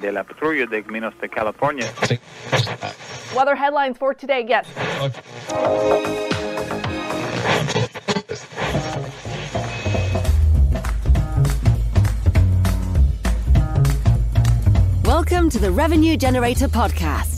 De la patrulla de Caminos de California. Weather headlines for today. Yes. Welcome to the Revenue Generator Podcast,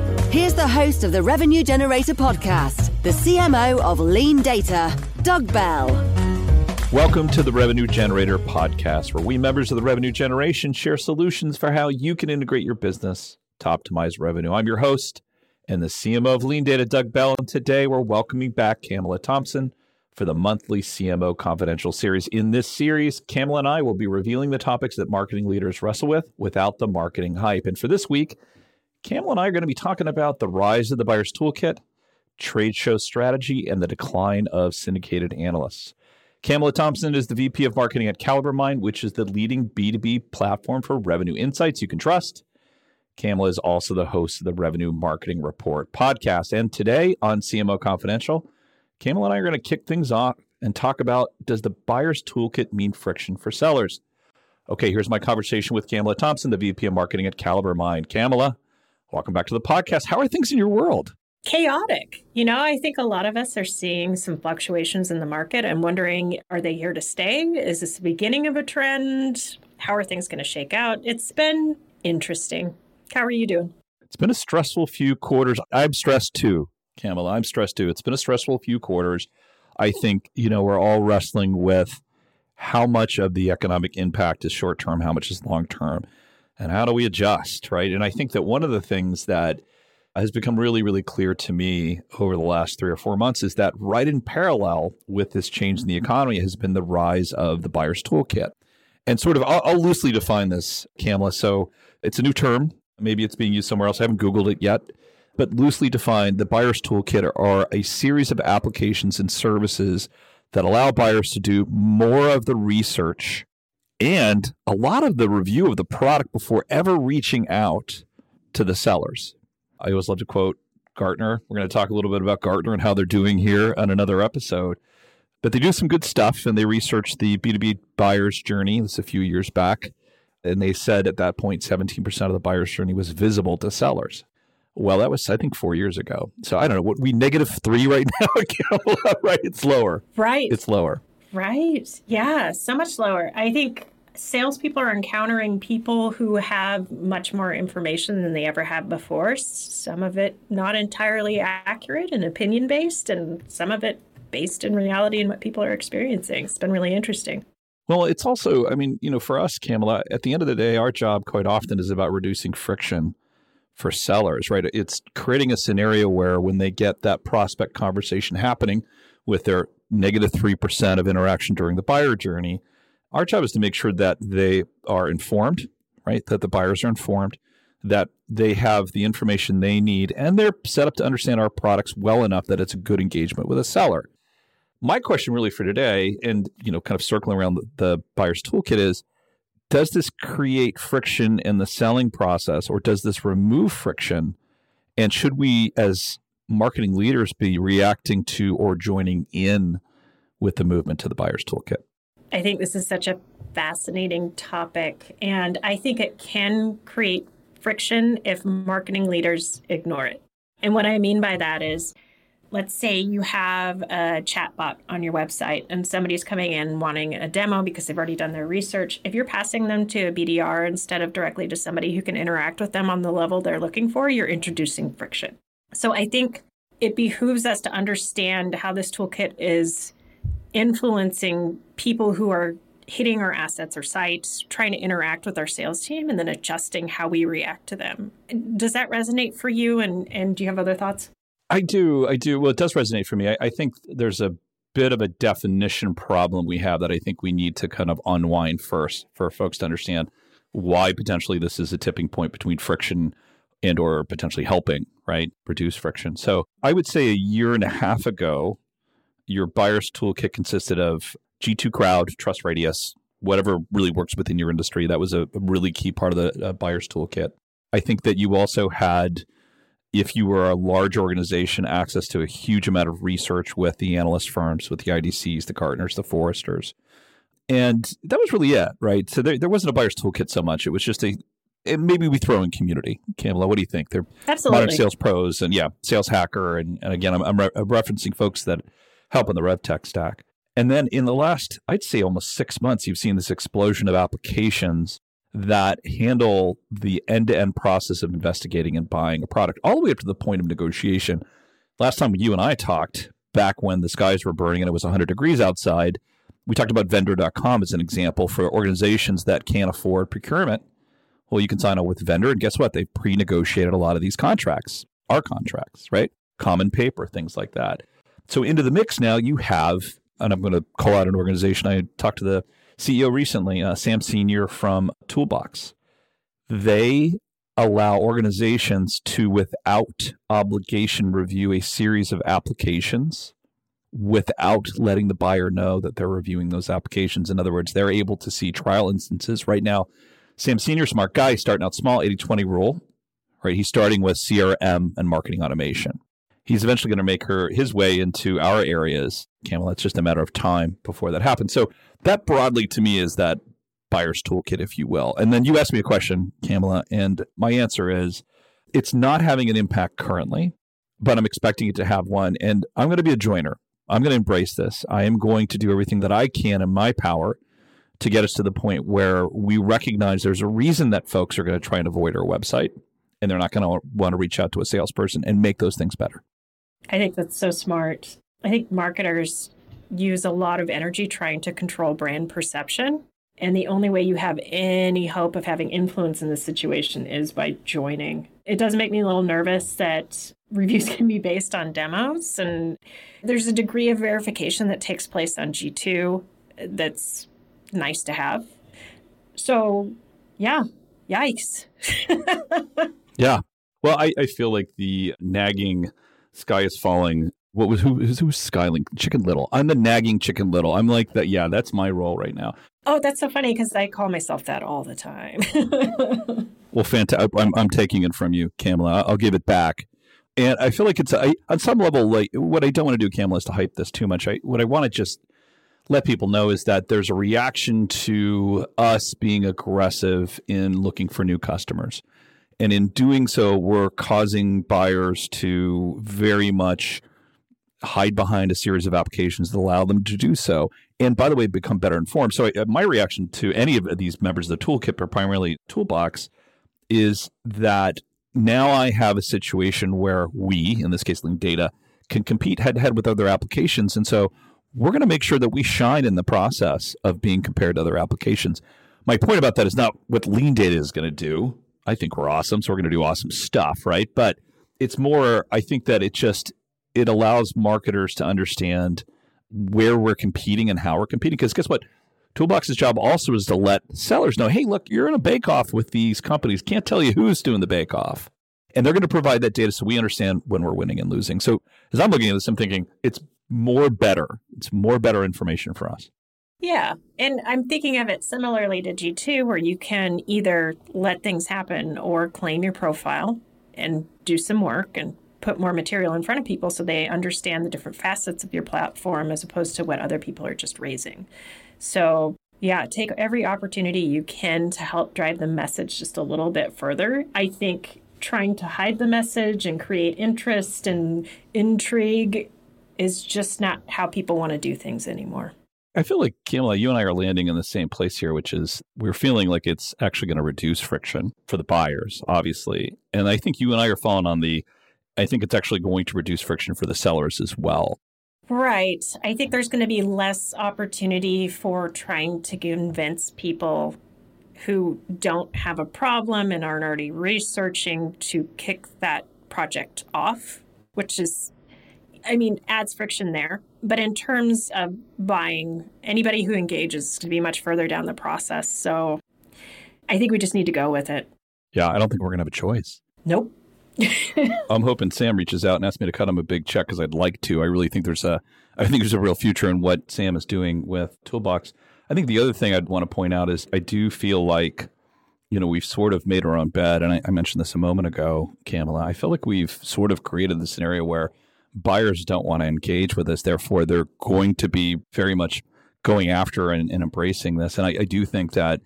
Here's the host of the Revenue Generator podcast, the CMO of LeanData, Doug Bell. Welcome to the Revenue Generator podcast, where we members of the revenue generation share solutions for how you can integrate your business to optimize revenue. I'm your host and the CMO of LeanData, Doug Bell, and today we're welcoming back Camela Thompson for the monthly CMO Confidential series. In this series, Camela and I will be revealing the topics that marketing leaders wrestle with without the marketing hype. And for this week, Camela and I are going to be talking about the rise of the buyer's toolkit, trade show strategy, and the decline of syndicated analysts. Camela Thompson is the VP of Marketing at CaliberMind, which is the leading B2B platform for revenue insights you can trust. Camela is also the host of the Revenue Marketing Report podcast. And today on CMO Confidential, Camela and I are going to kick things off and talk about does the buyer's toolkit mean friction for sellers? Okay, here's my conversation with Camela Thompson, the VP of Marketing at CaliberMind. Camela, welcome back to the podcast. How are things in your world? chaotic. You know, I think a lot of us are seeing some fluctuations in the market and wondering are they here to stay? Is this the beginning of a trend? How are things going to shake out? It's been interesting. How are you doing? It's been a stressful few quarters. I'm stressed too, Camela. I'm stressed too. It's been a stressful few quarters. I think, you know, we're all wrestling with how much of the economic impact is short term, how much is long term, and how do we adjust, right? And I think that one of the things that has become really, really clear to me over the last three or four months is that right in parallel with this change in the economy has been the rise of the buyer's toolkit. And sort of, I'll, I'll loosely define this, Camela. So it's a new term. Maybe it's being used somewhere else. I haven't Googled it yet. But loosely defined, the buyer's toolkit are a series of applications and services that allow buyers to do more of the research and a lot of the review of the product before ever reaching out to the sellers. I always love to quote Gartner. We're going to talk a little bit about Gartner and how they're doing here on another episode. But they do some good stuff and they researched the B2B buyer's journey. This a few years back. And they said at that point, 17% of the buyer's journey was visible to sellers. Well, that was, I think, four years ago. So I don't know. What we negative three right now? right? It's lower. Right. It's lower. Right. Yeah. So much lower. I think salespeople are encountering people who have much more information than they ever have before. Some of it not entirely accurate and opinion based, and some of it based in reality and what people are experiencing. It's been really interesting. Well, it's also, I mean, you know, for us, Camela, at the end of the day, our job quite often is about reducing friction for sellers, right? It's creating a scenario where when they get that prospect conversation happening with their negative 3% of interaction during the buyer journey, our job is to make sure that they are informed, right? That the buyers are informed, that they have the information they need, and they're set up to understand our products well enough that it's a good engagement with a seller. My question really for today, and you know, kind of circling around the, the buyer's toolkit is does this create friction in the selling process or does this remove friction? And should we, as marketing leaders, be reacting to or joining in with the movement to the buyer's toolkit? I think this is such a fascinating topic, and I think it can create friction if marketing leaders ignore it. And what I mean by that is, let's say you have a chatbot on your website and somebody's coming in wanting a demo because they've already done their research. If you're passing them to a BDR instead of directly to somebody who can interact with them on the level they're looking for, you're introducing friction. So I think it behooves us to understand how this toolkit is influencing people who are hitting our assets or sites, trying to interact with our sales team, and then adjusting how we react to them. Does that resonate for you? And, and do you have other thoughts? I do. I do. Well, it does resonate for me. I, I think there's a bit of a definition problem we have that I think we need to kind of unwind first for folks to understand. why potentially this is a tipping point between friction and or potentially helping, right, reduce friction. So I would say a year and a half ago, your buyer's toolkit consisted of G2 Crowd, TrustRadius, whatever really works within your industry. That was a, really key part of the uh, buyer's toolkit. I think that you also had, if you were a large organization, access to a huge amount of research with the analyst firms, with the IDCs, the Gartners, the Forresters. And that was really it, right? So there, there wasn't a buyer's toolkit so much. It was just a, maybe we throw in community. Camela, what do you think? They're Absolutely. modern sales pros and yeah, sales hacker. And, and again, I'm, I'm, re- I'm referencing folks that help in the RevTech stack. And then in the last, I'd say almost six months, you've seen this explosion of applications that handle the end to end process of investigating and buying a product, all the way up to the point of negotiation. Last time you and I talked, back when the skies were burning and it was 100 degrees outside, we talked about vendr.com as an example for organizations that can't afford procurement. Well, you can sign up with vendor, and guess what? They've pre negotiated a lot of these contracts, our contracts, right? Common paper, things like that. So, into the mix now, you have, and I'm going to call out an organization. I talked to the CEO recently, uh, Sam Senior from Toolbox. They allow organizations to, without obligation, review a series of applications without letting the buyer know that they're reviewing those applications. In other words, they're able to see trial instances. Right now, Sam Senior, smart guy, starting out small, 80 20 rule, right? He's starting with CRM and marketing automation. He's eventually going to make her his way into our areas. Camel, it's just a matter of time before that happens. So that broadly to me is that buyer's toolkit, if you will. And then you asked me a question, Camela, and my answer is it's not having an impact currently, but I'm expecting it to have one. And I'm going to be a joiner. I'm going to embrace this. I am going to do everything that I can in my power to get us to the point where we recognize there's a reason that folks are going to try and avoid our website and they're not going to want to reach out to a salesperson and make those things better. I think that's so smart. I think marketers use a lot of energy trying to control brand perception. And the only way you have any hope of having influence in this situation is by joining. It does make me a little nervous that reviews can be based on demos. And there's a degree of verification that takes place on G2 that's nice to have. So, yeah, yikes. yeah. Well, I, I feel like the nagging sky is falling what was who who's, who's Skylink? Chicken Little. I'm the nagging Chicken Little. I'm like that. Yeah, that's my role right now. Oh, that's so funny because I call myself that all the time. well, fantastic. I'm, I'm taking it from you, Camela. I'll give it back. And I feel like it's a, on some level, like what I don't want to do, Camela, is to hype this too much. I, what I want to just let people know is that there's a reaction to us being aggressive in looking for new customers. And in doing so, we're causing buyers to very much hide behind a series of applications that allow them to do so. And by the way, become better informed. So, uh, my reaction to any of these members of the toolkit, or primarily Toolbox, is that now I have a situation where we, in this case, LeanData, can compete head to head with other applications. And so, we're going to make sure that we shine in the process of being compared to other applications. My point about that is not what LeanData is going to do. I think we're awesome, so we're going to do awesome stuff, right? But it's more, I think that it just it allows marketers to understand where we're competing and how we're competing. Because guess what? Toolbox's job also is to let sellers know, hey, look, you're in a bake off with these companies. Can't tell you who's doing the bake off. And they're going to provide that data so we understand when we're winning and losing. So as I'm looking at this, I'm thinking it's more better. It's more better information for us. Yeah. And I'm thinking of it similarly to G2, where you can either let things happen or claim your profile and do some work and put more material in front of people so they understand the different facets of your platform as opposed to what other people are just raising. So, yeah, take every opportunity you can to help drive the message just a little bit further. I think trying to hide the message and create interest and intrigue is just not how people want to do things anymore. I feel like Camela, you and I are landing in the same place here, which is we're feeling like it's actually going to reduce friction for the buyers, obviously. And I think you and I are falling on the I think it's actually going to reduce friction for the sellers as well. Right. I think there's going to be less opportunity for trying to convince people who don't have a problem and aren't already researching to kick that project off, which is, I mean, adds friction there. But in terms of buying, anybody who engages to be much further down the process. So I think we just need to go with it. Yeah, I don't think we're going to have a choice. Nope. I'm hoping Sam reaches out and asks me to cut him a big check because I'd like to. I really think there's a, I think there's a real future in what Sam is doing with Toolbox. I think the other thing I'd want to point out is I do feel like, you know, we've sort of made our own bed, and I, I mentioned this a moment ago, Camela. I feel like we've sort of created the scenario where buyers don't want to engage with us, therefore they're going to be very much going after and, and embracing this. And I, I do think that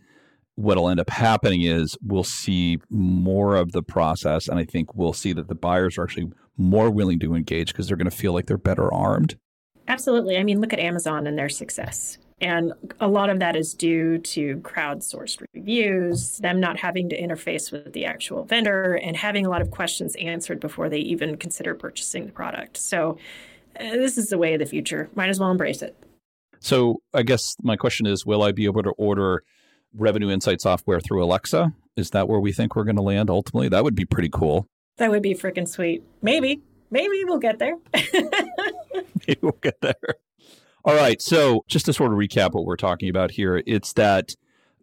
what'll end up happening is we'll see more of the process and i think we'll see that the buyers are actually more willing to engage because they're going to feel like they're better armed. Absolutely. I mean look at amazon and their success and a lot of that is due to crowdsourced reviews them not having to interface with the actual vendor and having a lot of questions answered before they even consider purchasing the product so uh, this is the way of the future might as well embrace it so i guess my question is will i be able to order revenue insight software through Alexa? Is that where we think we're going to land ultimately? That would be pretty cool. That would be freaking sweet. Maybe. Maybe we'll get there. Maybe we'll get there. All right. So, just to sort of recap what we're talking about here, it's that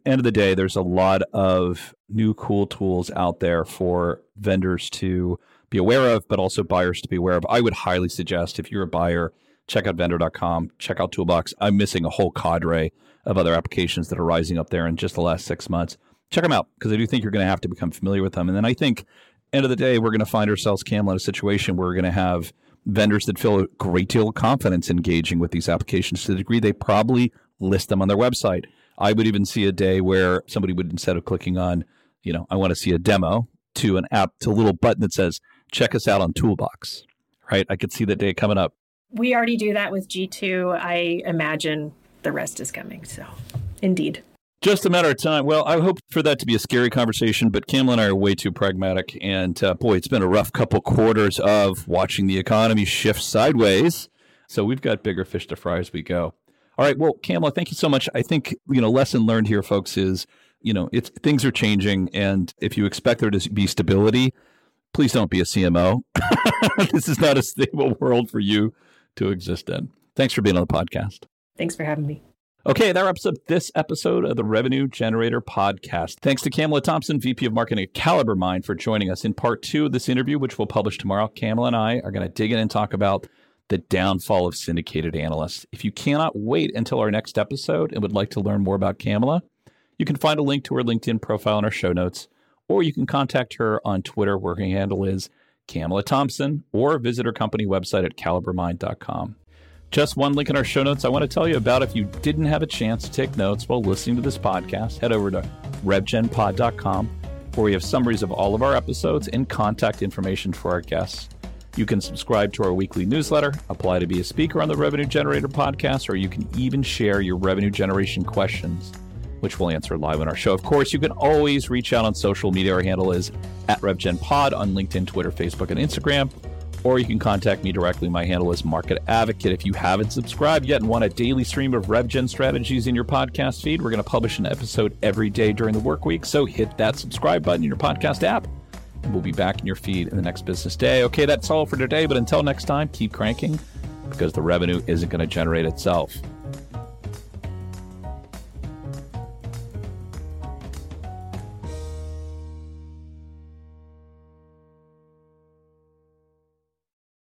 end of the day, there's a lot of new cool tools out there for vendors to be aware of, but also buyers to be aware of. I would highly suggest if you're a buyer, check out vendr.com, check out Toolbox. I'm missing a whole cadre of other applications that are rising up there in just the last six months. Check them out because I do think you're going to have to become familiar with them. And then I think, end of the day, we're going to find ourselves, Cam, in a situation where we're going to have vendors that feel a great deal of confidence engaging with these applications to the degree they probably list them on their website. I would even see a day where somebody would, instead of clicking on, you know, I want to see a demo to an app, to a little button that says, check us out on Toolbox, right? I could see that day coming up. We already do that with G2. I imagine the rest is coming. So, indeed. Just a matter of time. Well, I hope for that to be a scary conversation, but Camela and I are way too pragmatic. And uh, boy, it's been a rough couple quarters of watching the economy shift sideways. So we've got bigger fish to fry as we go. All right. Well, Camela, thank you so much. I think, you know, lesson learned here, folks, is, you know, it's things are changing. And if you expect there to be stability, please don't be a CMO. this is not a stable world for you to exist in. Thanks for being on the podcast. Thanks for having me. Okay, that wraps up this episode of the Revenue Generator Podcast. Thanks to Camela Thompson, VP of Marketing at CaliberMind, for joining us. In part two of this interview, which we'll publish tomorrow, Camela and I are going to dig in and talk about the downfall of syndicated analysts. If you cannot wait until our next episode and would like to learn more about Camela, you can find a link to her LinkedIn profile in our show notes, or you can contact her on Twitter, where her handle is Camela Thompson, or visit her company website at calibermind.com. Just one link in our show notes I want to tell you about if you didn't have a chance to take notes while listening to this podcast, head over to revgenpod.com where we have summaries of all of our episodes and contact information for our guests. You can subscribe to our weekly newsletter, apply to be a speaker on the Revenue Generator podcast, or you can even share your revenue generation questions, which we'll answer live on our show. Of course, you can always reach out on social media. Our handle is at RevGenPod on LinkedIn, Twitter, Facebook, and Instagram or you can contact me directly. My handle is Market Advocate. If you haven't subscribed yet and want a daily stream of RevGen strategies in your podcast feed, we're going to publish an episode every day during the work week. So hit that subscribe button in your podcast app, and we'll be back in your feed in the next business day. Okay, that's all for today. But until next time, keep cranking because the revenue isn't going to generate itself.